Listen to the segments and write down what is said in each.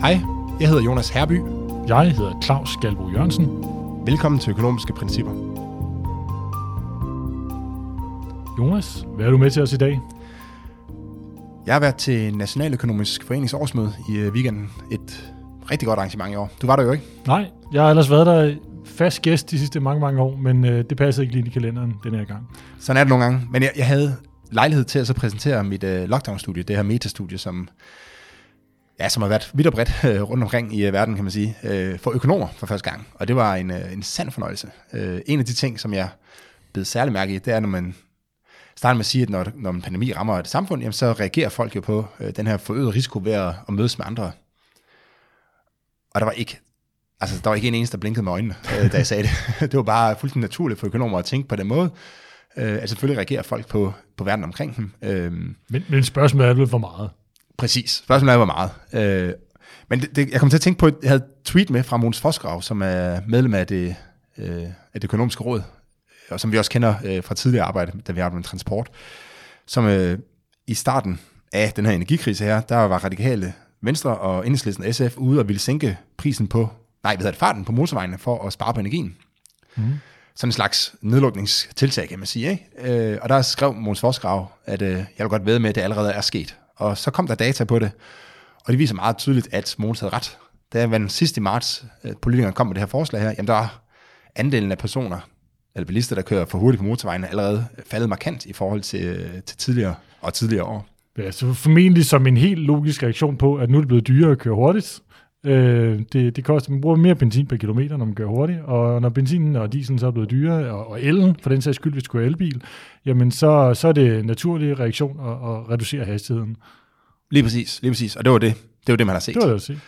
Hej, jeg hedder Jonas Herby. Jeg hedder Claus Galbo Jørgensen. Velkommen til Økonomiske Principper. Jonas, hvad er du med til os i dag? Jeg har været til Nationaløkonomisk Forenings årsmøde i øh, weekenden. Et rigtig godt arrangement i år. Du var der jo ikke? Nej, jeg har ellers været der fast gæst de sidste mange, mange år, men øh, det passer ikke lige i kalenderen den her gang. Sådan er det nogle gange. Men jeg, jeg havde lejlighed til at så præsentere mit øh, lockdown-studie, det her metastudie, som, ja, som har været vidt og bredt øh, rundt omkring i øh, verden, kan man sige, øh, for økonomer for første gang. Og det var en, øh, en sand fornøjelse. Øh, en af de ting, som jeg blev særlig mærke i, det er, når man starter med at sige, at når, når en pandemi rammer et samfund, jamen, så reagerer folk jo på øh, den her forøgede risiko ved at, at mødes med andre. Og der var ikke Altså, der var ikke en eneste, der blinkede med øjnene, øh, da jeg sagde det. det var bare fuldstændig naturligt for økonomer at tænke på den måde. Øh, altså, selvfølgelig reagerer folk på, på verden omkring dem. Øh, men, men spørgsmålet er vel, hvor meget? Præcis. Spørgsmålet er, hvor meget. Øh, men det, det, jeg kom til at tænke på, at jeg havde et tweet med fra Måns Fosgrav, som er medlem af det, øh, af det økonomiske råd, og som vi også kender øh, fra tidligere arbejde, da vi arbejdede med transport, som øh, i starten af den her energikrise her, der var radikale Venstre og Enhedslisten SF ude og ville sænke prisen på nej, hvad hedder det, farten på motorvejene for at spare på energien. Mm. Sådan en slags nedlukningstiltag, kan man sige. Ikke? Øh, og der skrev Måns Forsgrav, at øh, jeg vil godt ved med, at det allerede er sket. Og så kom der data på det, og det viser meget tydeligt, at Måns havde ret. Da man sidst i marts, øh, politikerne kom med det her forslag her, jamen der var andelen af personer, eller bilister, der kører for hurtigt på motorvejene, allerede faldet markant i forhold til, øh, til tidligere og tidligere år. Ja, så formentlig som en helt logisk reaktion på, at nu er det blevet dyrere at køre hurtigt, Øh, det, det koster, man bruger mere benzin per kilometer, når man kører hurtigt, og når benzinen og dieselen så er blevet dyrere, og, og elen, for den sags skyld, hvis du kører elbil, jamen så, så er det en naturlig reaktion at, at reducere hastigheden. Lige præcis, lige præcis, og det var det, det var det, man har set. Det var det at se.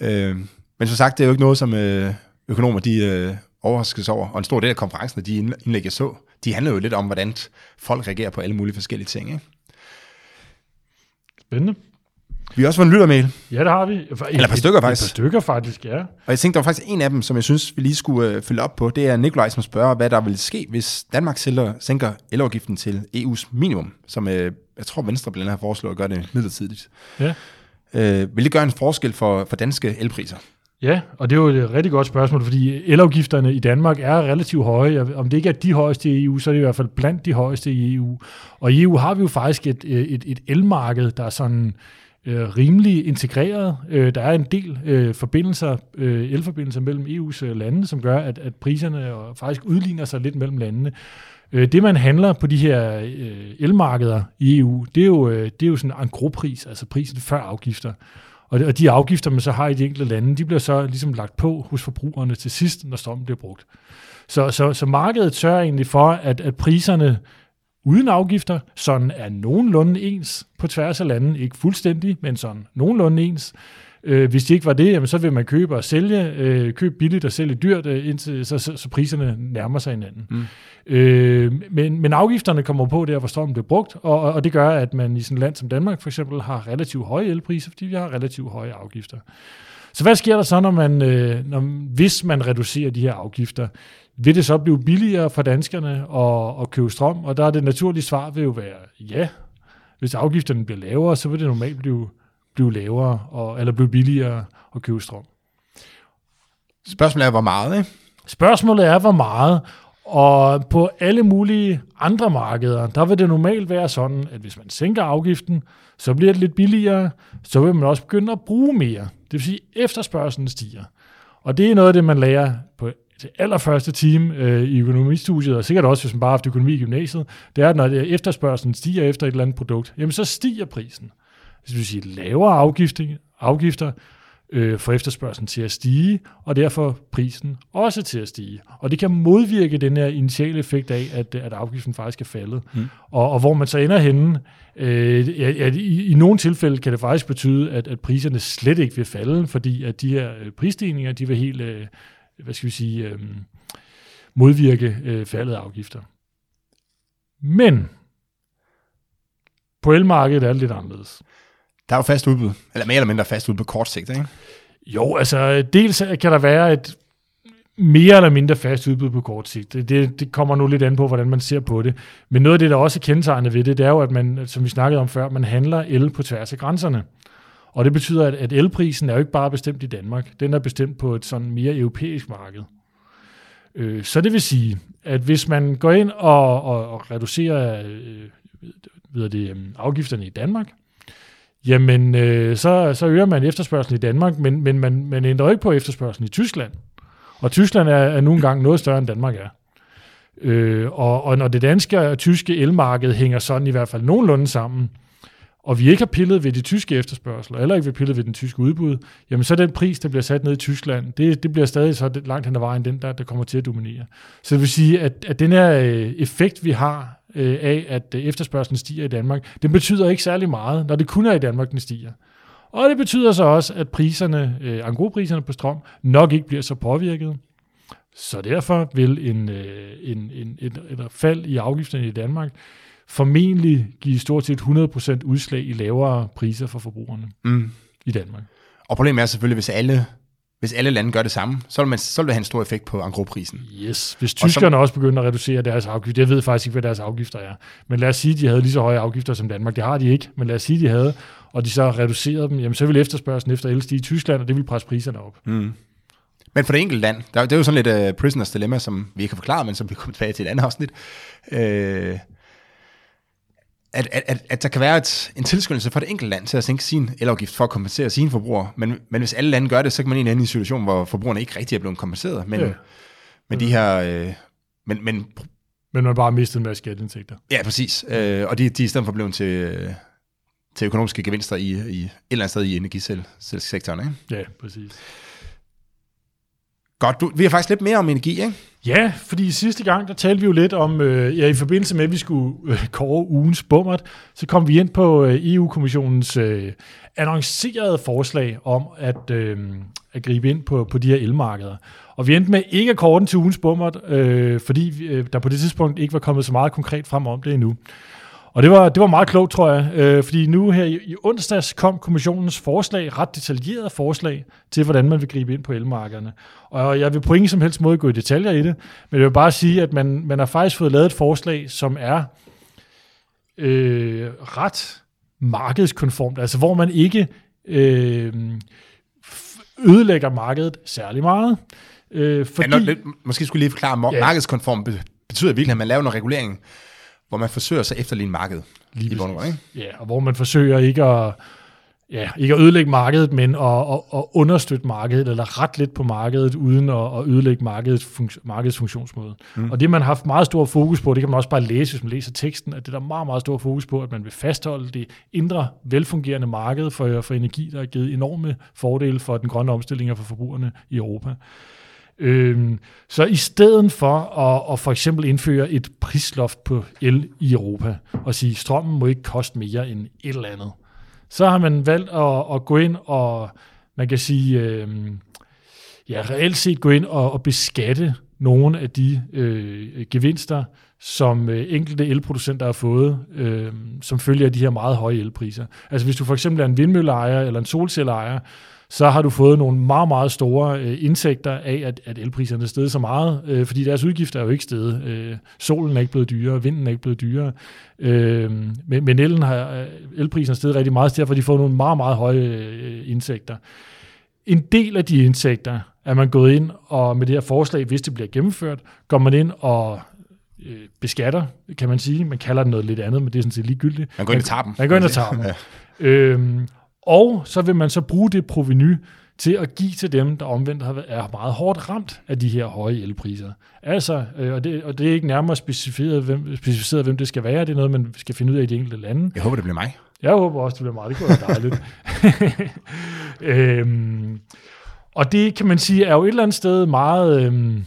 Øh, men som sagt, det er jo ikke noget, som øh, økonomer de øh, overraskes over, og en stor del af konferencen, de indlæg, jeg så, de handler jo lidt om, hvordan folk reagerer på alle mulige forskellige ting. Ikke? Spændende. Vi har også fået en lyttermail. Ja, det har vi. Et, Eller et par stykker faktisk. Et par stykker faktisk, ja. Og jeg tænkte, der var faktisk en af dem, som jeg synes, vi lige skulle øh, følge op på. Det er Nikolaj, som spørger, hvad der vil ske, hvis Danmark sælger, sænker elafgiften til EU's minimum, som øh, jeg tror Venstre blandt andet har foreslået at gøre det midlertidigt. Ja. Øh, vil det gøre en forskel for, for danske elpriser? Ja, og det er jo et rigtig godt spørgsmål, fordi elafgifterne i Danmark er relativt høje. Om det ikke er de højeste i EU, så er det i hvert fald blandt de højeste i EU. Og i EU har vi jo faktisk et, et, et elmarked, der er sådan øh, rimelig integreret. Øh, der er en del øh, forbindelser, øh, elforbindelser mellem EU's øh, lande, som gør, at, at priserne og faktisk udligner sig lidt mellem landene. Øh, det, man handler på de her øh, elmarkeder i EU, det er jo, øh, det er jo sådan en gropris, altså prisen før afgifter. Og, og de afgifter, man så har i de enkelte lande, de bliver så ligesom lagt på hos forbrugerne til sidst, når strømmen bliver brugt. Så, så, så markedet sørger egentlig for, at, at priserne uden afgifter, sådan er nogenlunde ens på tværs af landet. Ikke fuldstændig, men sådan nogenlunde ens. Øh, hvis det ikke var det, jamen, så vil man købe og sælge, øh, købe billigt og sælge dyrt, øh, indtil, så, så, så priserne nærmer sig hinanden. Mm. Øh, men, men afgifterne kommer på der, hvor strømmen bliver brugt, og, og det gør, at man i sådan et land som Danmark for eksempel har relativt høje elpriser, fordi vi har relativt høje afgifter. Så hvad sker der så, når man, øh, når, hvis man reducerer de her afgifter? Vil det så blive billigere for danskerne at, at købe strøm? Og der er det naturlige svar vil jo være ja. Hvis afgifterne bliver lavere, så vil det normalt blive, blive lavere, og, eller blive billigere at købe strøm. Spørgsmålet er, hvor meget, ikke? Spørgsmålet er, hvor meget. Og på alle mulige andre markeder, der vil det normalt være sådan, at hvis man sænker afgiften, så bliver det lidt billigere, så vil man også begynde at bruge mere. Det vil sige, at efterspørgselen stiger. Og det er noget af det, man lærer på det allerførste time øh, i økonomistudiet, og sikkert også, hvis man bare har haft økonomi i gymnasiet, det er, at når efterspørgselen stiger efter et eller andet produkt, jamen så stiger prisen. Det vil sige, lavere afgifter, afgifter øh, får efterspørgselen til at stige, og derfor prisen også til at stige. Og det kan modvirke den her initiale effekt af, at, at afgiften faktisk er faldet. Mm. Og, og hvor man så ender henne, øh, at i, i nogle tilfælde kan det faktisk betyde, at, at priserne slet ikke vil falde, fordi at de her øh, prisstigninger, de vil helt, øh, hvad skal vi sige, øh, modvirke øh, faldet af afgifter. Men på elmarkedet er det lidt anderledes. Der er jo fast udbud, eller mere eller mindre fast udbud på kort sigt, ikke? Jo, altså dels kan der være et mere eller mindre fast udbud på kort sigt. Det, det, det kommer nu lidt an på, hvordan man ser på det. Men noget af det, der også er kendetegnet ved det, det er jo, at man, som vi snakkede om før, man handler el på tværs af grænserne. Og det betyder, at, at elprisen er jo ikke bare bestemt i Danmark. Den er bestemt på et sådan mere europæisk marked. Øh, så det vil sige, at hvis man går ind og, og, og reducerer øh, ved det, øh, afgifterne i Danmark, jamen øh, så, så øger man efterspørgselen i Danmark, men, men man, man ændrer ikke på efterspørgselen i Tyskland. Og Tyskland er, er nu engang noget større end Danmark er. Øh, og, og når det danske og tyske elmarked hænger sådan i hvert fald nogenlunde sammen, og vi ikke har pillet ved de tyske efterspørgsler, eller ikke vil pillet ved den tyske udbud, jamen så den pris, der bliver sat ned i Tyskland, det, det bliver stadig så langt hen ad vejen den, der, der kommer til at dominere. Så det vil sige, at, at den her øh, effekt, vi har øh, af, at øh, efterspørgselen stiger i Danmark, den betyder ikke særlig meget, når det kun er i Danmark, den stiger. Og det betyder så også, at priserne, øh, angropriserne på strøm nok ikke bliver så påvirket. Så derfor vil en, øh, en, en, et, et fald i afgifterne i Danmark formentlig give stort set 100% udslag i lavere priser for forbrugerne mm. i Danmark. Og problemet er selvfølgelig, hvis alle, hvis alle lande gør det samme, så vil, man, så vil det have en stor effekt på angroprisen. Yes, hvis tyskerne og så, også begynder at reducere deres afgifter, jeg ved faktisk ikke, hvad deres afgifter er, men lad os sige, at de havde lige så høje afgifter som Danmark. Det har de ikke, men lad os sige, at de havde, og de så reducerede dem, jamen så vil efterspørgselen efter el stige i Tyskland, og det vil presse priserne op. Mm. Men for det enkelte land, der, det er jo sådan lidt uh, prisoners dilemma, som vi ikke har forklaret, men som vi kommer tilbage til et andet afsnit. Uh, at, at, at, at der kan være et, en tilskyndelse for det enkelte land til at sænke sin elafgift for at kompensere sine forbrugere. Men, men hvis alle lande gør det, så kan man i en situation, hvor forbrugerne ikke rigtig er blevet kompenseret. Men, ja. men de her... Øh, men, men, men man bare mistet en masse skatteindtægter. Ja, præcis. Øh, og de, de er i stedet for blevet til, til økonomiske gevinster i, i et eller andet sted i energisektoren. Ikke? Ja, præcis. Godt, du, vi har faktisk lidt mere om energi, ikke? Ja, fordi sidste gang, der talte vi jo lidt om, øh, ja, i forbindelse med, at vi skulle øh, kåre ugens bummert, så kom vi ind på øh, EU-kommissionens øh, annoncerede forslag om at, øh, at gribe ind på, på de her elmarkeder. Og vi endte med ikke at kåre den til ugens bummert, øh, fordi øh, der på det tidspunkt ikke var kommet så meget konkret frem om det endnu. Og det var, det var meget klogt, tror jeg, øh, fordi nu her i, i onsdags kom kommissionens forslag, ret detaljeret forslag, til hvordan man vil gribe ind på elmarkederne. Og jeg vil på ingen som helst måde gå i detaljer i det, men jeg vil bare sige, at man, man har faktisk fået lavet et forslag, som er øh, ret markedskonformt, altså hvor man ikke øh, ødelægger markedet særlig meget. Øh, fordi, ja, når, måske skulle lige forklare, at markedskonform betyder virkelig, at man laver noget regulering, hvor man forsøger sig efterligne markedet Lige i bund ikke? Ja, og hvor man forsøger ikke at, ja, ikke at ødelægge markedet, men at, at, at understøtte markedet, eller ret lidt på markedet, uden at, at ødelægge markedets, funks, markedets funktionsmåde. Mm. Og det, man har haft meget stor fokus på, det kan man også bare læse, hvis man læser teksten, at det er der meget, meget stor fokus på, at man vil fastholde det indre, velfungerende marked for, for energi, der har givet enorme fordele for den grønne omstilling og for forbrugerne i Europa. Øhm, så i stedet for at, at for eksempel indføre et prisloft på el i Europa, og sige, at strømmen må ikke koste mere end et eller andet, så har man valgt at, at gå ind og, man kan sige, øhm, ja, reelt set gå ind og, og beskatte nogle af de øh, gevinster, som øh, enkelte elproducenter har fået, øh, som følger af de her meget høje elpriser. Altså hvis du for eksempel er en vindmølleejer eller en solcelleejer, så har du fået nogle meget, meget store øh, indtægter af, at, at elpriserne er steget så meget, øh, fordi deres udgifter er jo ikke steget. Øh, solen er ikke blevet dyrere, vinden er ikke blevet dyrere, øh, men, men elen har, øh, elprisen er steget rigtig meget, derfor de fået nogle meget, meget høje øh, indtægter. En del af de indtægter er man gået ind, og med det her forslag, hvis det bliver gennemført, går man ind og øh, beskatter, kan man sige. Man kalder det noget lidt andet, men det er sådan set ligegyldigt. Man går ind og tager dem. Man går ind og tager dem. ja. øhm, og så vil man så bruge det proveny til at give til dem, der omvendt er meget hårdt ramt af de her høje elpriser. Altså, øh, og, det, og det er ikke nærmere specificeret hvem, specificeret, hvem det skal være. Det er noget, man skal finde ud af i de enkelte lande. Jeg håber, det bliver mig. Jeg håber også, det bliver mig. Det kunne være dejligt. øhm, og det kan man sige er jo et eller andet sted meget... Øhm,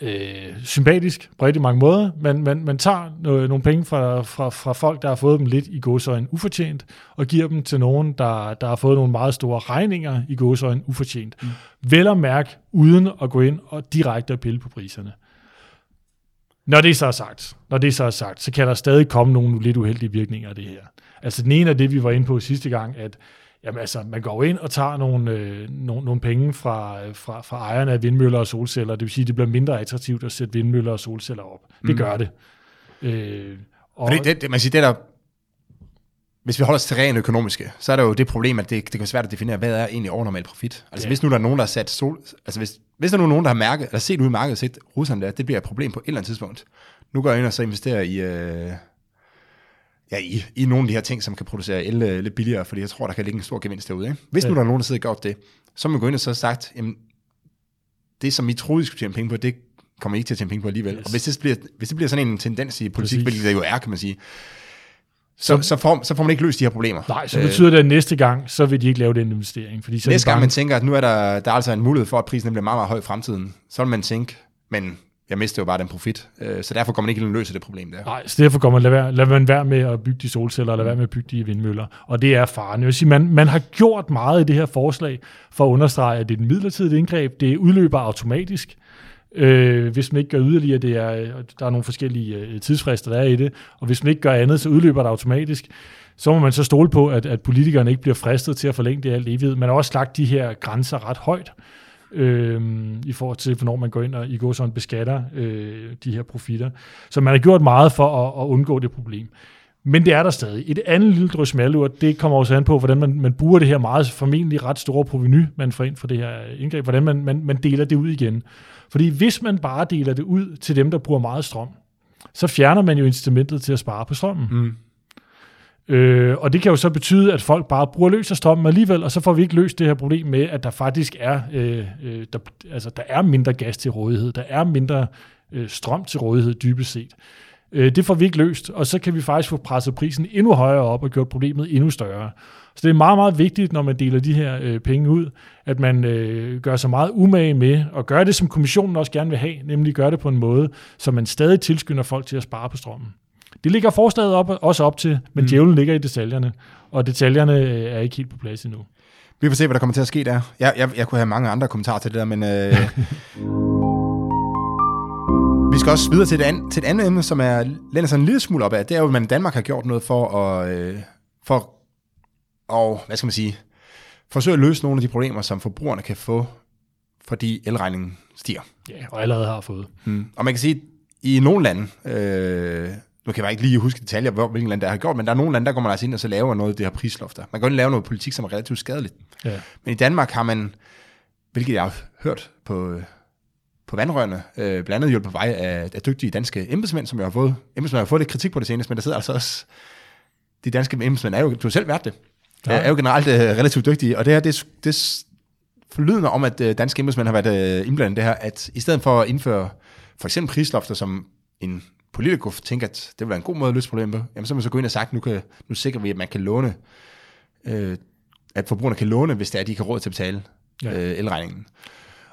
øh, sympatisk på rigtig mange måder. Man, man, man tager noget, nogle penge fra, fra, fra folk, der har fået dem lidt i gåsøjne ufortjent, og giver dem til nogen, der, der har fået nogle meget store regninger i gåsøjne ufortjent. Mm. Vel at mærke, uden at gå ind og direkte pille på priserne. Når det så er sagt, når det så er sagt, så kan der stadig komme nogle lidt uheldige virkninger af det her. Altså den ene af det, vi var inde på sidste gang, at Jamen altså, man går ind og tager nogle, øh, nogle, nogle penge fra, fra, fra ejerne af vindmøller og solceller. Det vil sige, at det bliver mindre attraktivt at sætte vindmøller og solceller op. Det mm. gør det. Øh, og, og det, det, man siger, det der hvis vi holder os til rent økonomiske, så er der jo det problem, at det, det kan være svært at definere, hvad er egentlig overnormal profit. Altså Ja. hvis nu der er nogen, der har sat sol, altså hvis, hvis der nu er nogen, der har mærket, eller set ud i markedet, set der, det bliver et problem på et eller andet tidspunkt. Nu går jeg ind og så investerer i, øh, ja, i, i nogle af de her ting, som kan producere el øh, lidt billigere, fordi jeg tror, der kan ligge en stor gevinst derude. Ikke? Hvis nu Ja. der er nogen, der sidder og gjort det, så må man gå ind og så have sagt, jamen, det som I troede, I skulle tjene penge på, det kommer I ikke til at tjene penge på alligevel. Yes. Og hvis det, bliver, hvis det bliver sådan en tendens i politik, Præcis. hvilket det jo er, kan man sige, så, så, får, så får man ikke løst de her problemer. Nej, så betyder det, at næste gang, så vil de ikke lave den investering. Fordi så Næste gang man tænker, at nu er der, der er altså en mulighed for, at prisen bliver meget, meget høj i fremtiden, så vil man tænke, men jeg mister jo bare den profit, øh, så derfor kommer man ikke ind og løser det problem der. Nej, så derfor kommer man, lad, være, lad man være med at bygge de solceller, og lad være med at bygge de vindmøller. Og det er faren. Jeg vil sige, man, man har gjort meget i det her forslag for at understrege, at det er et midlertidigt indgreb. Det udløber automatisk. Øh, hvis man ikke gør yderligere, det er, øh, der er nogle forskellige øh, tidsfrister, der er i det, og hvis man ikke gør andet, så udløber det automatisk. Så må man så stole på, at, at politikerne ikke bliver fristet til at forlænge det alt evigt. Man har også lagt de her grænser ret højt, øh, i forhold til, hvornår man går ind og i går sådan beskatter øh, de her profitter. Så man har gjort meget for at, at undgå det problem. Men det er der stadig. Et andet lille drøs malur, det kommer også an på, hvordan man, man bruger det her meget formentlig ret store proveny, man får ind for det her indgreb, hvordan man, man, man deler det ud igen. Fordi hvis man bare deler det ud til dem, der bruger meget strøm, så fjerner man jo incitamentet til at spare på strømmen. Mm. Øh, og det kan jo så betyde, at folk bare bruger løs af strømmen alligevel, og så får vi ikke løst det her problem med, at der faktisk er, øh, øh, der, altså, der er mindre gas til rådighed, der er mindre øh, strøm til rådighed dybest set. Øh, det får vi ikke løst, og så kan vi faktisk få presset prisen endnu højere op og gjort problemet endnu større. Så det er meget, meget vigtigt, når man deler de her øh, penge ud, at man øh, gør sig meget umage med at gøre det, som kommissionen også gerne vil have, nemlig gøre det på en måde, så man stadig tilskynder folk til at spare på strømmen. Det ligger forslaget op, også op til, men mm. djævlen ligger i detaljerne, og detaljerne øh, er ikke helt på plads endnu. Vi får se, hvad der kommer til at ske der. Jeg, jeg, jeg kunne have mange andre kommentarer til det der, men... Øh, vi skal også videre til et, andet, til et andet emne, som er lænder sig en lille smule op af. Det er jo, at man i Danmark har gjort noget for at... Øh, for, og, hvad skal man sige? Forsøge at løse nogle af de problemer, som forbrugerne kan få, fordi elregningen stiger. Ja, og allerede har fået. Mm. Og man kan sige, at i nogle lande, øh, nu kan jeg ikke lige huske detaljer, hvor, hvilken land der har gjort, men der er nogle lande, der går man altså ind og så laver noget af det her prislofter. Man kan godt lave noget politik, som er relativt skadeligt. Ja. Men i Danmark har man, hvilket jeg har hørt på, på vandrørene, øh, blandt andet hjulpet på vej af, af dygtige danske embedsmænd, som jeg har fået. Embedsmænd har fået lidt kritik på det seneste, men der sidder altså også, de danske embedsmænd er jo, du har selv været det, Ja. ja. er jo generelt øh, relativt dygtige, og det her, det, det forlydende om, at øh, danske embedsmænd har været øh, indblandet det her, at i stedet for at indføre for eksempel prislofter, som en politiker tænker, at det vil være en god måde at løse problemet på, jamen så har man så gå ind og sagt, nu, kan, nu sikrer vi, at man kan låne, øh, at forbrugerne kan låne, hvis det er, at de kan råd til at betale Ja. øh, elregningen.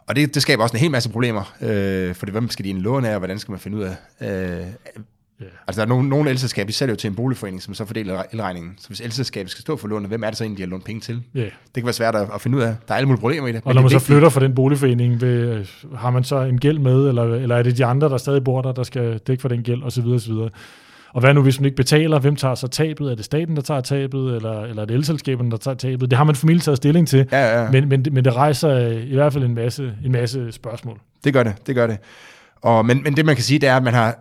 Og det, det skaber også en hel masse problemer, øh, for hvem skal de låne af, og hvordan skal man finde ud af... Øh, Ja. Altså der er nogle, nogle elselskaber, de sælger jo til en boligforening, som så fordeler elregningen. Så hvis elselskabet skal stå for lånet, hvem er det så egentlig, de har lånt penge til? Ja. Det kan være svært at, at finde ud af. Der er alle mulige problemer i det. Og når man det så flytter fra den boligforening, vil, øh, har man så en gæld med, eller, eller er det de andre, der stadig bor der, der skal dække for den gæld, osv. osv. Og hvad nu, hvis man ikke betaler? Hvem tager så tabet? Er det staten, der tager tabet, eller, eller er det elselskaberne, der tager tabet? Det har man formentlig taget stilling til, Ja, ja. men, men, men det rejser øh, i hvert fald en masse, en masse spørgsmål. Det gør det, det gør det. Og, men, men det man kan sige, det er, at man har,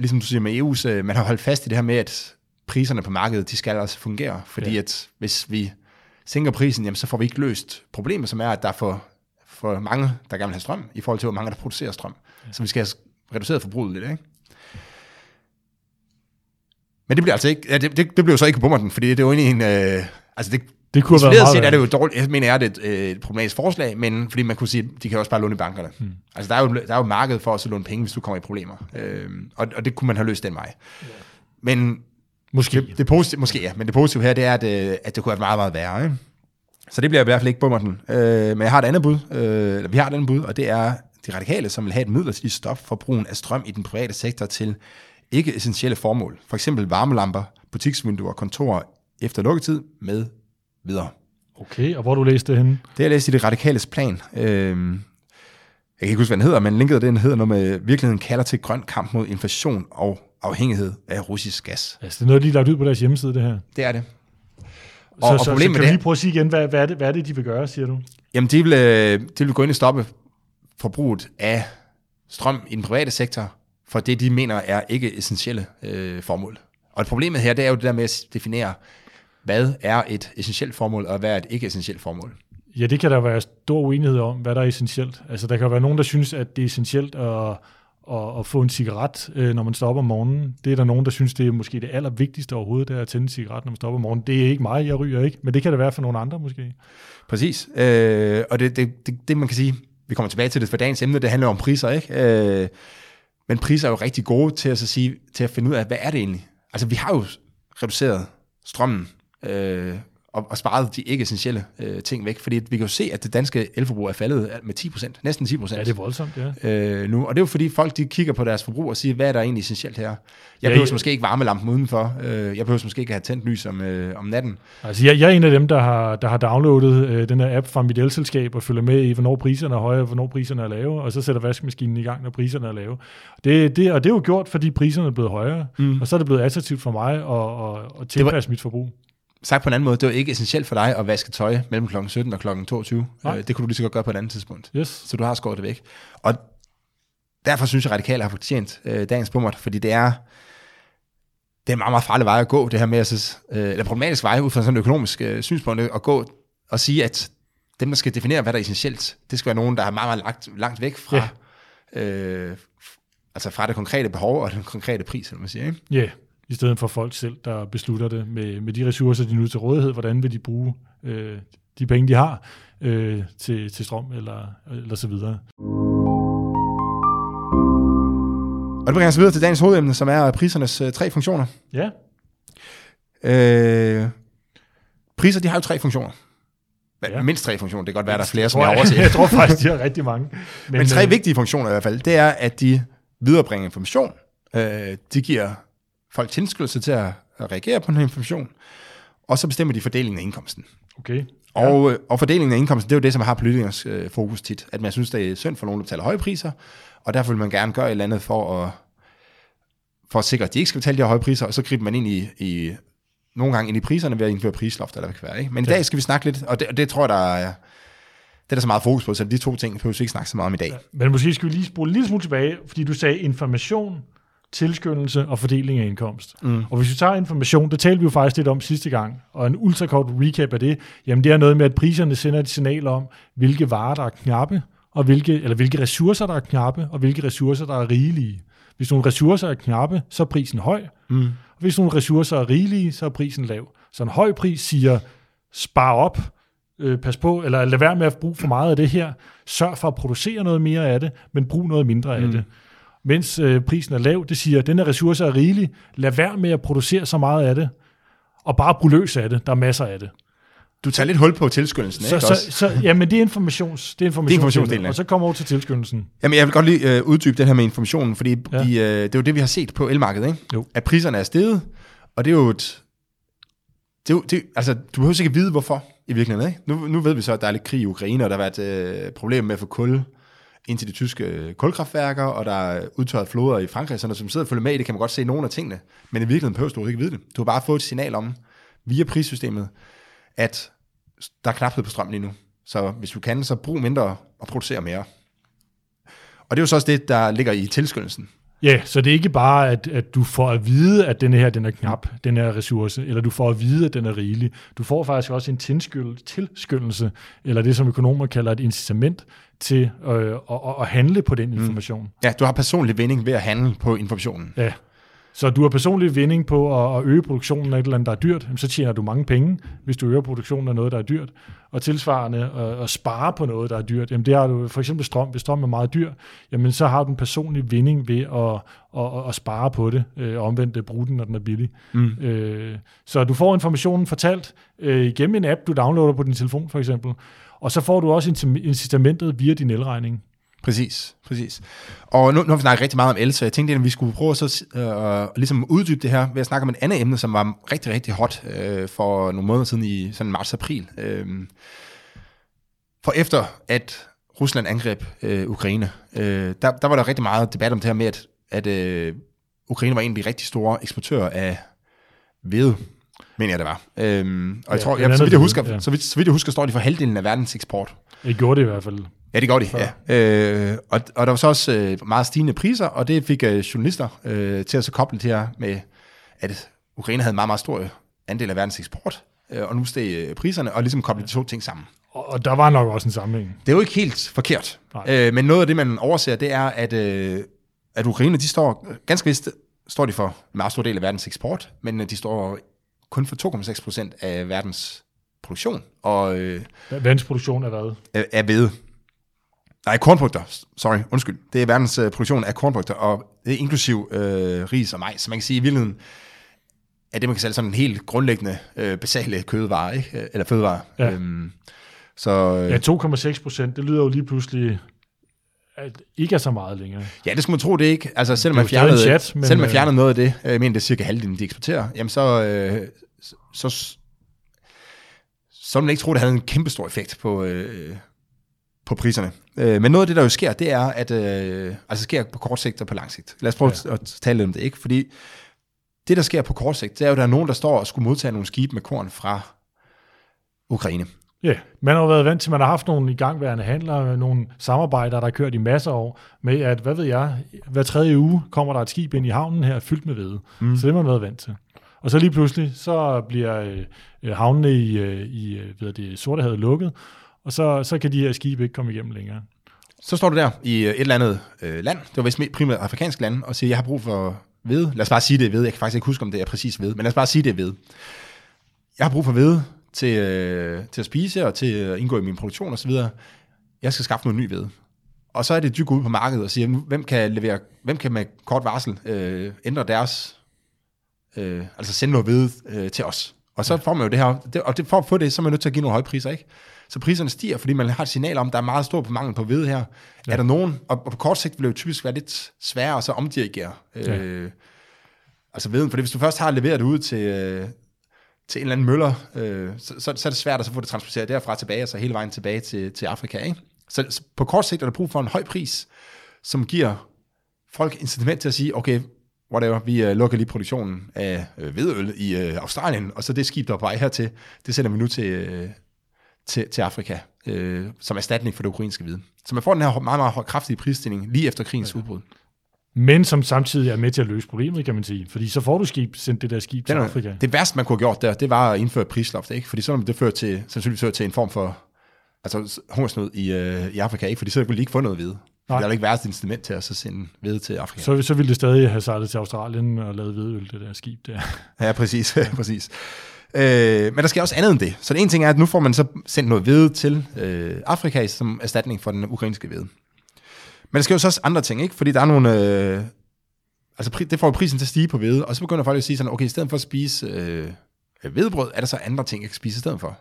ligesom du siger med EU's, øh, man har holdt fast i det her med, at priserne på markedet, de skal også fungere. Fordi Ja. at hvis vi sænker prisen, jamen, så får vi ikke løst problemet, som er, at der er for, for mange, der gerne vil have strøm, i forhold til, hvor mange, der producerer strøm. Ja. Så vi skal have reduceret forbruget lidt, ikke? Men det bliver altså ikke, ja, det, det, det bliver jo så ikke på den, fordi det er jo egentlig en, øh, altså det, Det kunne Isoleret set er det jo dårligt, jeg mener, er det et, øh, et problematisk forslag, men fordi man kunne sige, de kan også bare låne i bankerne. Hmm. Altså der er, jo, der er jo marked for at så låne penge, hvis du kommer i problemer. Øhm, og, og det kunne man have løst den vej. Men Måske. det, det positive, måske ja, men det positive her, det er, at, øh, at det kunne have været meget, meget værre. Ikke? Så det bliver i hvert fald ikke bummerten. Øh, men jeg har et andet bud, øh, eller vi har et andet bud, og det er de radikale, som vil have et midlertidigt stop for brugen af strøm i den private sektor til ikke essentielle formål. For eksempel varmelamper, butiksvinduer, kontorer efter lukketid med videre. Okay, og hvor du læst det henne? Det har jeg læst i det radikales plan. Øhm, jeg kan ikke huske, hvad den hedder, men linket den hedder noget med, virkeligheden kalder til grøn kamp mod inflation og afhængighed af russisk gas. Altså, det er noget, de har lagt ud på deres hjemmeside, det her. Det er det. Så, Og- og så, så kan vi lige prøve at sige igen, hvad, hvad, er det, hvad er det, de vil gøre, siger du? Jamen, de vil, øh, de vil gå ind og stoppe forbruget af strøm i den private sektor, for det, de mener er ikke essentielle øh, formål. Og problemet her, det er jo det der med at definere, hvad er et essentielt formål, og hvad er et ikke-essentielt formål? Ja, det kan der være stor uenighed om, hvad der er essentielt. Altså, der kan være nogen, der synes, at det er essentielt at, at, at få en cigaret, øh, når man stopper om morgenen. Det er der nogen, der synes, det er måske det allervigtigste overhovedet, det er at tænde en cigaret, når man stopper om morgenen. Det er ikke mig, jeg ryger ikke, men det kan det være for nogle andre måske. Præcis. Øh, og det, det, det, det, man kan sige, vi kommer tilbage til det for dagens emne, det handler om priser, ikke? Øh, men priser er jo rigtig gode til at, så sige, til at finde ud af, hvad er det egentlig? Altså, vi har jo reduceret strømmen øh, og, og sparet de ikke essentielle øh, ting væk, fordi vi kan jo se, at det danske elforbrug er faldet med 10%, næsten 10%. Ja, det er voldsomt, ja. Øh, nu, og det er jo fordi folk de kigger på deres forbrug og siger, hvad er der egentlig essentielt her? Jeg behøver ja, måske ikke varmelampen udenfor, øh, jeg behøver måske ikke have tændt lys om, øh, om natten. Altså, jeg, jeg er en af dem, der har, der har downloadet øh, den her app fra mit elselskab og følger med i, hvornår priserne er høje og hvornår priserne er lave, og så sætter vaskemaskinen i gang, når priserne er lave. Det, det, og det er jo gjort, fordi priserne er blevet højere, mm. og så er det blevet attraktivt for mig at, at, at tilpasse var, mit forbrug sagt på en anden måde, det var ikke essentielt for dig at vaske tøj mellem kl. 17 og kl. 22. Nej. Øh, det kunne du lige så godt gøre på et andet tidspunkt. Yes. Så du har skåret det væk. Og derfor synes jeg, at radikale har fortjent øh, dagens bummer, fordi det er, det er en meget, meget farlig vej at gå, det her med at, øh, eller problematisk vej ud fra sådan en økonomisk øh, synspunkt, at gå og sige, at dem, der skal definere, hvad der er essentielt, det skal være nogen, der er meget, meget langt, langt væk fra, ja. øh, altså fra det konkrete behov og den konkrete pris, som man siger. Ikke? Ja, i stedet for folk selv, der beslutter det med, med de ressourcer, de nu til rådighed, hvordan vil de bruge øh, de penge, de har øh, til, til strøm eller, eller så videre. Og det bringer os videre til dagens hovedemne, som er prisernes øh, tre funktioner. Ja. Øh, priser, de har jo tre funktioner. Ja. Mindst tre funktioner. Det kan godt være, der er flere, som jeg overser. jeg tror faktisk, de har rigtig mange. Men, Men tre øh, vigtige funktioner i hvert fald, det er, at de viderebringer information. Øh, de giver folk tilskyndelse til at, reagere på den information, og så bestemmer de fordelingen af indkomsten. Okay. Ja. Og, øh, og fordelingen af indkomsten, det er jo det, som har politikers øh, fokus tit, at man synes, det er synd for nogen, der betaler høje priser, og derfor vil man gerne gøre et eller andet for at, for at sikre, at de ikke skal betale de her høje priser, og så griber man ind i, i nogle gange ind i priserne ved at indføre prisloft, eller hvad det kan være. Ikke? Men ja. i dag skal vi snakke lidt, og det, og det tror jeg, der er, det er der så meget fokus på, så de to ting behøver vi ikke snakke så meget om i dag. Ja. Men måske skal vi lige spole lille smule tilbage, fordi du sagde information tilskyndelse og fordeling af indkomst. Mm. Og hvis vi tager information, det talte vi jo faktisk lidt om sidste gang, og en ultrakort recap af det, jamen det er noget med, at priserne sender et signal om, hvilke varer, der er knappe, og hvilke, eller hvilke ressourcer, der er knappe, og hvilke ressourcer, der er rigelige. Hvis nogle ressourcer er knappe, så er prisen høj. Mm. Og hvis nogle ressourcer er rigelige, så er prisen lav. Så en høj pris siger, spar op, øh, pas på, eller lad være med at bruge for meget af det her. Sørg for at producere noget mere af det, men brug noget mindre af mm. det mens øh, prisen er lav. Det siger, at denne ressource er rigelig. Lad være med at producere så meget af det, og bare brug løs af det. Der er masser af det. Du tager lidt hul på tilskyndelsen, så, ikke så, så, jamen, det er informations, det er informations, det er informationsdelen. Og så kommer over til tilskyndelsen. Jamen, jeg vil godt lige øh, uddybe det her med informationen, fordi ja. de, øh, det er jo det, vi har set på elmarkedet, ikke? Jo. At priserne er steget, og det er jo et... Det er jo, det, altså, du behøver ikke vide, hvorfor i virkeligheden. Ikke? Nu, nu ved vi så, at der er lidt krig i Ukraine, og der har været øh, problemer med at få kul ind til de tyske øh, kulkraftværker, og der er udtørret floder i Frankrig, så når du sidder og følger med i det, kan man godt se nogle af tingene. Men i virkeligheden behøver du ikke vide det. Du har bare fået et signal om, via prissystemet, at der er knaphed på strøm lige nu. Så hvis du kan, så brug mindre og producere mere. Og det er jo så også det, der ligger i tilskyndelsen. Ja, så det er ikke bare, at, at du får at vide, at den her den er knap, den her ressource, eller du får at vide, at den er rigelig. Du får faktisk også en tilskyndelse, eller det, som økonomer kalder et incitament, til øh, at, at handle på den mm. information. Mm. Ja, du har personlig vinding ved at handle på informationen. Ja, så du har personlig vinding på at øge produktionen af et eller andet, der er dyrt, så tjener du mange penge, hvis du øger produktionen af noget, der er dyrt. Og tilsvarende at spare på noget, der er dyrt, jamen det har du for eksempel strøm. Hvis strøm er meget dyr, jamen så har du en personlig vinding ved at, at, at spare på det, og øh, omvendt at bruge den, når den er billig. Mm. Øh, så du får informationen fortalt øh, igennem en app, du downloader på din telefon for eksempel, og så får du også incitamentet via din elregning. Præcis, præcis. Og nu, nu har vi snakket rigtig meget om el, så jeg tænkte, at vi skulle prøve at så, øh, ligesom uddybe det her ved at snakke om et andet emne, som var rigtig, rigtig hot øh, for nogle måneder siden i sådan marts-april. Øh, for efter at Rusland angreb øh, Ukraine, øh, der, der var der rigtig meget debat om det her med, at, at øh, Ukraine var en af de rigtig store eksportører af hvede, mener jeg det var. Øhm, og jeg ja, tror, jeg, så, vidt jeg husker, ja. så, vidt, så vidt jeg husker, står de for halvdelen af verdens eksport. Det gjorde det i hvert fald. Ja, det gjorde de, ja. Øh, og, og der var så også øh, meget stigende priser, og det fik øh, journalister øh, til at så koble det her med, at Ukraine havde en meget, meget stor andel af verdens eksport. øh, og nu steg øh, priserne, og ligesom koble de to ting sammen. Og, og der var nok også en sammenhæng. Det er jo ikke helt forkert. Nej. Øh, men noget af det, man overser, det er, at, øh, at Ukraine, de står, ganske vist står de for en meget stor del af verdens eksport, men øh, de står kun for 2,6 procent af verdens produktion, og øh, Verdens produktion er hvad? af- af hvede. Nej, kornprodukter. Sorry, undskyld. Det er verdens øh, produktion af kornprodukter, og det er inklusiv øh, ris og majs. Så man kan sige, i virkeligheden, at det, man kan kalde sådan en helt grundlæggende, øh, basale kødevare, ikke? Øh, eller fødevare. Ja. Øhm, så øh, Ja, 2,6 procent, det lyder jo lige pludselig at ikke er så meget længere. Ja, det skulle man tro, det ikke. Altså, selvom er man fjernede, chat, men, selvom man øh, fjernede noget af det, øh, jeg mener, det er cirka halvdelen, de eksporterer, jamen så, øh, så, så, så vil man ikke tro, det havde en kæmpe stor effekt på, øh, på priserne. Øh, men noget af det, der jo sker, det er, at øh, altså sker på kort sigt og på lang sigt. Lad os prøve ja. at tale lidt om det, ikke? Fordi det, der sker på kort sigt, det er jo, at der er nogen, der står og skulle modtage nogle skibe med korn fra Ukraine. Ja, man har jo været vant til, man har haft nogle igangværende handler, nogle samarbejder, der har kørt i masser af år, med at, hvad ved jeg, hver tredje uge kommer der et skib ind i havnen her, fyldt med hvede. Mm. Så det har man været vant til. Og så lige pludselig, så bliver øh, havnene i, øh, i øh, hvad det, Sortehavet lukket, og så, så kan de her skibe ikke komme igennem længere. Så står du der i øh, et eller andet øh, land, det var vist primært afrikansk land, og siger, jeg har brug for hvede. Lad os bare sige, det er hvede. Jeg kan faktisk ikke huske, om det er præcis hvede, men lad os bare sige, det er hvede. Jeg har brug for hvede til, øh, til at spise og til at indgå i min produktion osv. Jeg skal skaffe noget ny hvede. Og så er det, går ud på markedet og siger, hvem kan, levere, hvem kan med kort varsel øh, ændre deres, øh, altså sende noget hvede øh, til os. Og så får man jo det her, det, og det, for at få det, så er man nødt til at give nogle høje priser, ikke? Så priserne stiger, fordi man har et signal om, at der er meget stor på mangel på hvede her. Ja. Er der nogen, og, og på kort sigt vil det jo typisk være lidt sværere at så omdirigere. Ja. Øh, altså veden, fordi hvis du først har leveret det ud til, øh, til en eller anden møller, øh, så, så, så er det svært at så få det transporteret derfra tilbage, og så hele vejen tilbage til, til Afrika. Ikke? Så, så på kort sigt er der brug for en høj pris, som giver folk incitament til at sige, okay, whatever, vi uh, lukker lige produktionen af øh, hvedøl i øh, Australien, og så det skib, der er på vej hertil, det sender vi nu til, øh, til, til Afrika, øh, som erstatning for det ukrainske hvide. Så man får den her meget, meget kraftige prisstigning lige efter krigens udbrud. Men som samtidig er med til at løse problemet, kan man sige. Fordi så får du skib, sendt det der skib til er, Afrika. det værste, man kunne have gjort der, det var at indføre prisloft, ikke? Fordi så det fører til, sandsynligvis fører til en form for altså, hungersnød i, øh, i Afrika, ikke? Fordi så ville de ikke få noget hvede. Nej. Der er ikke været et incitament til at så sende hvede til Afrika. Så, så ville det stadig have sejlet til Australien og lavet hvedøl, det der skib der. Ja, præcis. præcis. Øh, men der sker også andet end det. Så det ene ting er, at nu får man så sendt noget hvede til øh, Afrika som erstatning for den ukrainske hvede. Men der sker jo så også andre ting, ikke? Fordi der er nogle... Øh, altså pri- det får jo prisen til at stige på hvede, og så begynder folk at sige sådan, okay, i stedet for at spise øh, øh hvedebrød, er der så andre ting, jeg kan spise i stedet for.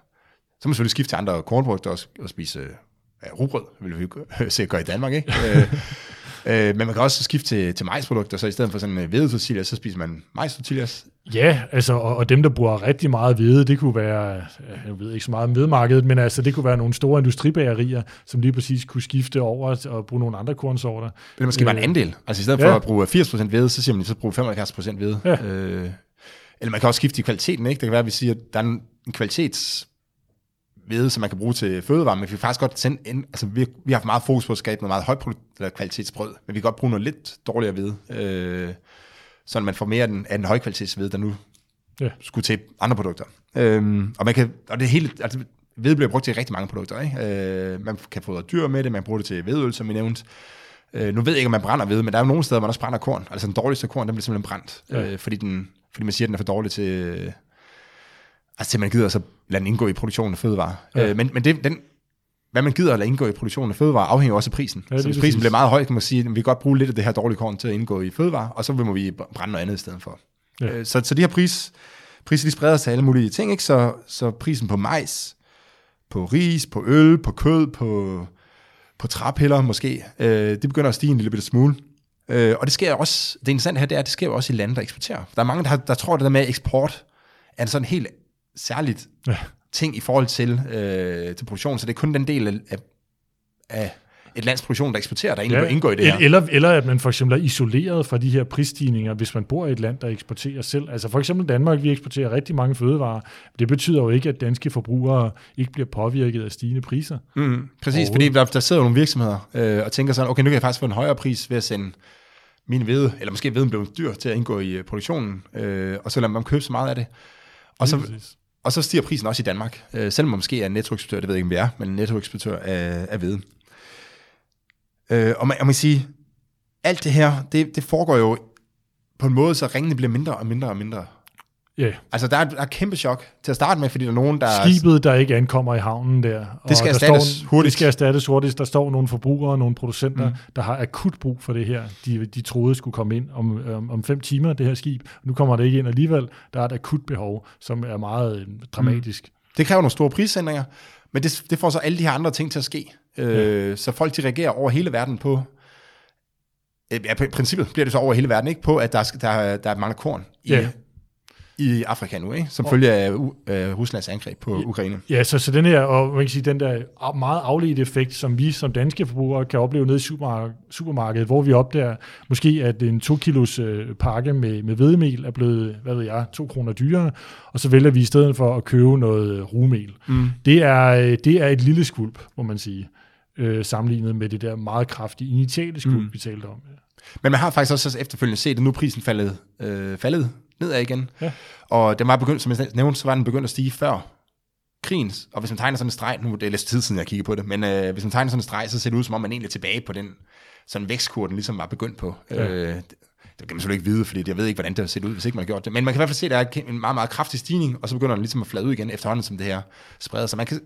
Så må man selvfølgelig skifte til andre kornprodukter og, og spise øh, ja, rugbrød, vil vi se gøre i Danmark, ikke? øh, øh, men man kan også skifte til, til majsprodukter, så i stedet for sådan øh, hvedetortillas, så spiser man majstortillas. Ja, altså, og, og dem, der bruger rigtig meget hvede, det kunne være, øh, jeg ved ikke så meget om hvedemarkedet, men altså, det kunne være nogle store industribagerier, som lige præcis kunne skifte over og bruge nogle andre kornsorter. Det måske bare en andel. Altså i stedet Øh, ja. for at bruge 80% hvede, så siger man, så bruge 75% hvede. Ja. Øh, eller man kan også skifte i kvaliteten, ikke? Det kan være, at vi siger, at der er en en kvalitets hvede, som man kan bruge til fødevarer, men vi kan faktisk godt sende ind, altså vi, vi har haft meget fokus på at skabe noget meget højt eller kvalitetsbrød, men vi kan godt bruge noget lidt dårligere hvede, øh, så man får mere af den, af den højkvalitetshvede, der nu Ja. skulle til andre produkter. Øhm, og man kan, og det hele, altså hvede bliver brugt til rigtig mange produkter, ikke? Øh, man kan fodre dyr med det, man bruger det til hvedøl, som vi nævnte. Øh, nu ved jeg ikke, om man brænder ved, men der er jo nogle steder, hvor man også brænder korn. Altså den dårligste korn, den bliver simpelthen brændt, Ja. øh, fordi, den, fordi man siger, at den er for dårlig til, øh, altså til man gider så lade den indgå i produktionen af fødevarer. Ja. Øh, men men det, den, hvad man gider at indgå i produktionen af fødevarer, afhænger også af prisen. Ja, så hvis prisen bliver meget høj, kan man sige, at vi kan godt bruge lidt af det her dårlige korn til at indgå i fødevarer, og så må vi brænde noget andet i stedet for. Ja. Ja. Så, så de her pris, priser, de spreder sig til alle mulige ting, ikke? Så, så prisen på majs, på ris, på øl, på kød, på, på træpiller måske, øh, det begynder at stige en lille bitte smule. Øh, og det sker også, det interessante her, det er, at det sker jo også i lande, der eksporterer. Der er mange, der, der tror, at det der med eksport er en sådan helt særligt Ja. Ting i forhold til, øh, til produktion, så det er kun den del af, af, et lands produktion, der eksporterer, der egentlig ja, indgår i det her. Eller, eller at man for eksempel er isoleret fra de her prisstigninger, hvis man bor i et land, der eksporterer selv. Altså for eksempel Danmark, vi eksporterer rigtig mange fødevarer. Det betyder jo ikke, at danske forbrugere ikke bliver påvirket af stigende priser. Mm, præcis, fordi der, der sidder nogle virksomheder øh, og tænker sådan, okay, nu kan jeg faktisk få en højere pris ved at sende min hvede, eller måske hveden blev dyr til at indgå i øh, produktionen, øh, og så lader man købe så meget af det. Og så og så stiger prisen også i Danmark, øh, selvom man måske er nettoeksportør, det ved jeg ikke, om vi er, men nettoeksportør af, af hvede. Øh, og, man, og man kan sige, alt det her, det, det foregår jo på en måde, så ringene bliver mindre og mindre og mindre. Ja. Yeah. Altså, der er, der er kæmpe chok til at starte med, fordi der er nogen, der... Skibet, der ikke ankommer i havnen der. Det skal og der erstattes står, hurtigt. Det skal erstattes hurtigt. Der står nogle forbrugere, nogle producenter, mm. der har akut brug for det her. De, de troede skulle komme ind om, om, om fem timer, det her skib. Nu kommer det ikke ind alligevel. Der er et akut behov, som er meget øh, dramatisk. Mm. Det kræver nogle store prisændringer, men det, det får så alle de her andre ting til at ske. Øh, Så folk de reagerer over hele verden på... Ja, i princippet bliver det så over hele verden, ikke? På, at der, der, der mangler korn i, Ja. I Afrika nu, ikke? Som følge af U- øh, Ruslands angreb på Ukraine. Ja, så, så den her, og man kan sige, den der meget afledte effekt, som vi som danske forbrugere kan opleve nede i supermark- supermarkedet, hvor vi opdager måske, at en 2 kilos øh, pakke med, med hvedemel er blevet, hvad ved jeg, 2 kroner dyrere, og så vælger vi i stedet for at købe noget rugmel. Mm. Det, er, øh, det er et lille skulp, må man sige, øh, sammenlignet med det der meget kraftige initiale skulp, mm. vi talte om. Men man har faktisk også efterfølgende set, at nu prisen faldet, øh, faldet nedad igen. Ja. Og den var begyndt, som jeg nævnte, så var den begyndt at stige før krigen. Og hvis man tegner sådan en streg, nu er det lidt tid siden, jeg kigger på det, men øh, hvis man tegner sådan en streg, så ser det ud, som om man egentlig er tilbage på den sådan vækstkur, den ligesom var begyndt på. Ja. Øh, det kan man selvfølgelig ikke vide, fordi jeg ved ikke, hvordan det har set ud, hvis ikke man har gjort det. Men man kan i hvert fald se, at der er en meget, meget kraftig stigning, og så begynder den ligesom at flade ud igen efterhånden, som det her spreder sig. Man kan,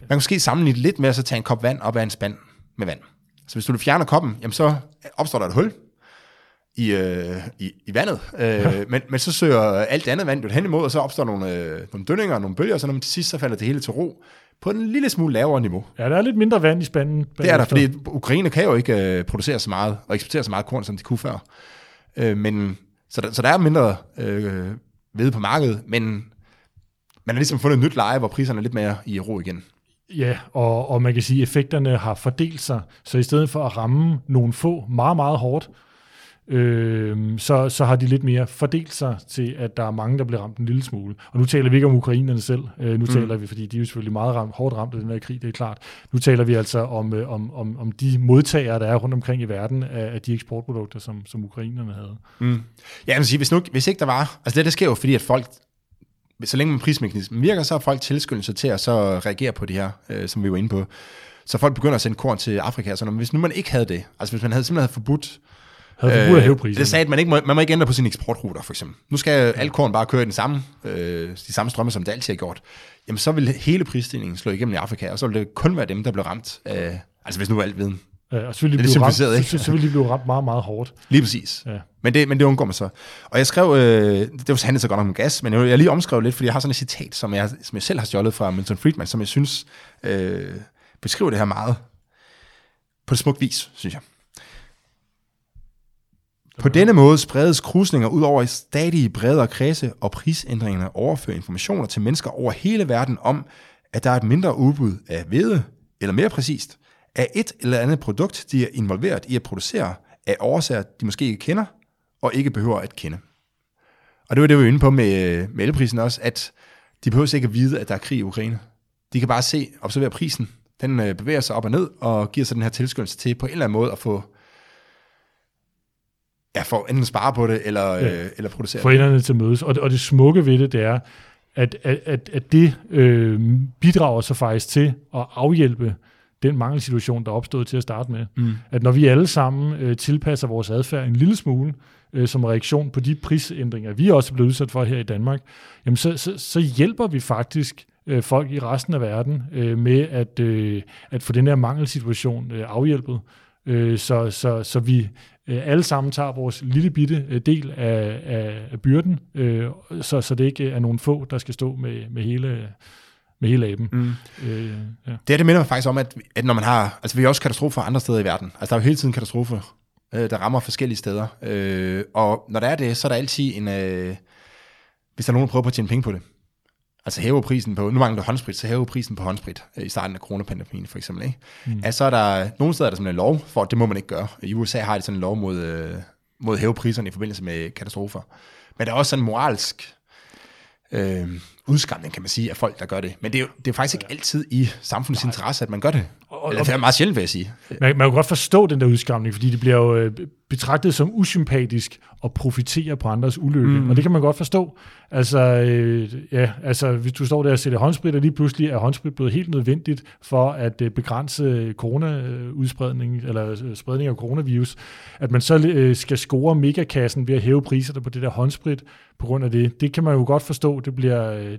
man kan måske sammenligne lidt med at så tage en kop vand op af en spand med vand. Så hvis du fjerner koppen, jamen så opstår der et hul i, øh, i, i vandet. Øh, men, men så søger alt det andet vand jo hen imod, og så opstår nogle, øh, nogle dønninger og nogle bølger, og så når man til sidst så falder det hele til ro på en lille smule lavere niveau. Ja, der er lidt mindre vand i spanden. Det er der, fordi Ukraine kan jo ikke øh, producere så meget, og eksportere så meget korn, som de kunne før. Øh, men, så, der, så der er mindre øh, hvede på markedet, men man har ligesom fundet et nyt leje, hvor priserne er lidt mere i ro igen. Ja, og, og man kan sige, at effekterne har fordelt sig, så i stedet for at ramme nogle få meget, meget hårdt, øh, så, så har de lidt mere fordelt sig til, at der er mange, der bliver ramt en lille smule. Og nu taler vi ikke om ukrainerne selv, øh, nu mm. taler vi, fordi de er jo selvfølgelig meget ramt, hårdt ramt af den her krig, det er klart. Nu taler vi altså om, øh, om, om, om de modtagere, der er rundt omkring i verden af, af de eksportprodukter, som, som ukrainerne havde. Mm. Ja, jeg sige, hvis, nu, hvis ikke der var... Altså det, der sker jo, fordi at folk... Så længe man prismekanismen virker, så er folk tilskyndelse til at så reagere på det her, øh, som vi var inde på. Så folk begynder at sende korn til Afrika. Så når, hvis nu man ikke havde det, altså hvis man havde simpelthen havde forbudt Havde forbudt at det sagde, at man, ikke må, man må ikke ændre på sine eksportruter, for eksempel. Nu skal alt korn bare køre i den samme, øh, de samme strømme, som det altid har gjort. Jamen, så vil hele prisstigningen slå igennem i Afrika, og så vil det kun være dem, der bliver ramt. Øh, altså, hvis nu alt viden. Ja, og så vil de Det er blive ramt, ikke? så, så vil de blive ramt meget, meget hårdt. Lige præcis. Ja. Men, det, men det undgår man så. Og jeg skrev, øh, det var handlet så godt om gas, men jeg, jeg lige omskrev lidt, fordi jeg har sådan et citat, som jeg, som jeg selv har stjålet fra Milton Friedman, som jeg synes øh, beskriver det her meget på et smukt vis, synes jeg. På denne måde spredes krusninger ud over i stadig bredere kredse, og prisændringerne overfører informationer til mennesker over hele verden om, at der er et mindre udbud af hvede, eller mere præcist, af et eller andet produkt, de er involveret i at producere af årsager, de måske ikke kender, og ikke behøver at kende. Og det var det, vi var inde på med, med elprisen også, at de behøver ikke at vide, at der er krig i Ukraine. De kan bare se, observere prisen. Den øh, bevæger sig op og ned, og giver sig den her tilskyndelse til på en eller anden måde at få ja, for enten spare på det, eller, Ja. øh, eller producere det. forældrene til mødes. Og det, og det smukke ved det, det er, at, at, at, at det øh, bidrager så faktisk til at afhjælpe den mangelsituation, der opstod til at starte med. Mm. At når vi alle sammen øh, tilpasser vores adfærd en lille smule, øh, som reaktion på de prisændringer, vi også er blevet udsat for her i Danmark, jamen så, så, så hjælper vi faktisk øh, folk i resten af verden øh, med at, øh, at få den her mangelsituation øh, afhjælpet, øh, så, så, så vi alle sammen tager vores lille bitte øh, del af, af, af byrden, øh, så, så det ikke er nogen få, der skal stå med, med hele med hele aben. Mm. Øh, ja. Det her, det minder mig faktisk om, at, at når man har, altså vi har også katastrofer andre steder i verden. Altså der er jo hele tiden katastrofer, øh, der rammer forskellige steder. Øh, og når der er det, så er der altid en, øh, hvis der er nogen, der prøver på at tjene penge på det. Altså hæve prisen på, nu mangler håndsprit, så hæve prisen på håndsprit øh, i starten af coronapandemien for eksempel. Ikke? Mm. Altså er der, nogle steder er der simpelthen en lov for, at det må man ikke gøre. I USA har de sådan en lov mod, øh, mod at hæve priserne i forbindelse med katastrofer. Men der er også sådan en moralsk øh, udskamning, kan man sige, af folk, der gør det. Men det er jo det er faktisk ikke altid i samfundets interesse, at man gør det. Eller det er meget sjældent, vil jeg sige. Man, man kan godt forstå den der udskamning, fordi det bliver jo øh, betragtet som usympatisk at profitere på andres ulykke, mm. og det kan man godt forstå. Altså, øh, ja, altså, hvis du står der og sætter håndsprit, og lige pludselig er håndsprit blevet helt nødvendigt for at øh, begrænse corona-udspredning, eller øh, spredning af coronavirus, at man så øh, skal score megakassen ved at hæve priserne på det der håndsprit på grund af det, det kan man jo godt forstå, det bliver, øh,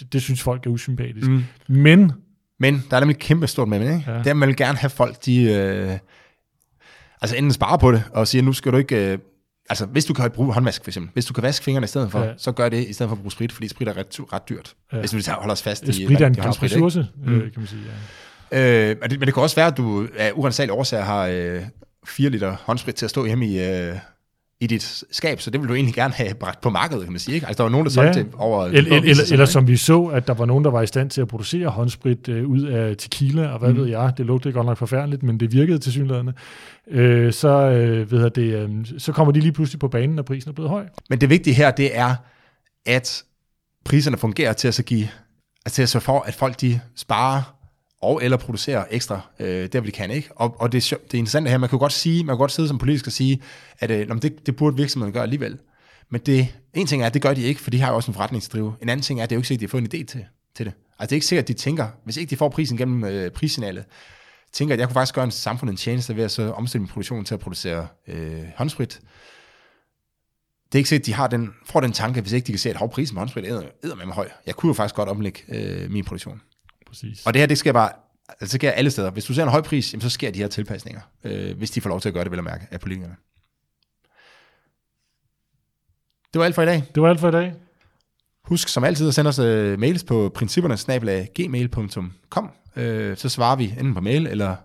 det, det synes folk er usympatisk. Mm. Men men der er nemlig et kæmpe stort med, ikke? Ja. Det er, man vil gerne have folk, de... Øh, altså enten spare på det, og sige, nu skal du ikke... Øh, altså, hvis du kan bruge håndvask, for eksempel. Hvis du kan vaske fingrene i stedet for, ja. så gør det i stedet for at bruge sprit, fordi sprit er ret, ret dyrt. Ja. Hvis du holder os fast i... Sprit er en knap ressource, mm. øh, kan man sige, ja. Øh, men, det, men det kan også være, at du af urensagelige årsager har øh, 4 liter håndsprit til at stå hjemme i, øh, i dit skab, så det vil du egentlig gerne have bragt på markedet, kan man sige. Ikke? Altså, der var nogen, der solgte ja. det over... Eller, eller, eller, eller som vi så, at der var nogen, der var i stand til at producere håndsprit øh, ud af tequila, og hvad mm. ved jeg, det lugtede godt nok forfærdeligt, men det virkede til synligheden. Øh, så, øh, ved det, øh, så kommer de lige pludselig på banen, når prisen er blevet høj. Men det vigtige her, det er, at priserne fungerer til at så give, altså til at så for, at folk de sparer og eller producere ekstra, øh, der hvor de kan. Ikke? Og, og det, det er interessant her, man kan jo godt sige, man kan godt sidde som politisk og sige, at øh, det, det burde virksomheden gøre alligevel. Men det, en ting er, at det gør de ikke, for de har jo også en forretningsdrive. En anden ting er, at det er jo ikke sikkert, at de har fået en idé til, til det. Altså det er ikke sikkert, at de tænker, hvis ikke de får prisen gennem øh, prissignalet, tænker, at jeg kunne faktisk gøre en samfund en tjeneste ved at så omstille min produktion til at producere øh, håndsprit. Det er ikke sikkert, at de har den, får den tanke, hvis ikke de kan se, at prisen på håndsprit er, er med mig høj. Jeg kunne jo faktisk godt omlægge øh, min produktion. Præcis. Og det her, det sker bare, altså det sker alle steder. Hvis du ser en høj pris, jamen, så sker de her tilpasninger, øh, hvis de får lov til at gøre det, vel at mærke, af politikerne. Det var alt for i dag. Det var alt for i dag. Husk som altid at sende os uh, mails på principperne gmail.com. Uh, øh, så svarer vi enten på mail eller,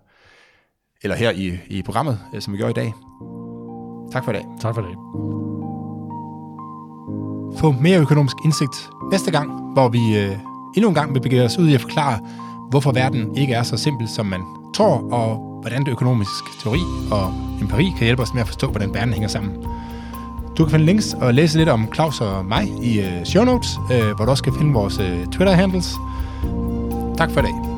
eller her i, i programmet, uh, som vi gør i dag. Tak for i dag. Tak for i dag. Få mere økonomisk indsigt næste gang, hvor vi uh, endnu en gang vil begive os ud i at forklare, hvorfor verden ikke er så simpel, som man tror, og hvordan det økonomisk teori og empiri kan hjælpe os med at forstå, hvordan verden hænger sammen. Du kan finde links og læse lidt om Claus og mig i øh, show notes, øh, hvor du også kan finde vores øh, Twitter-handles. Tak for i dag.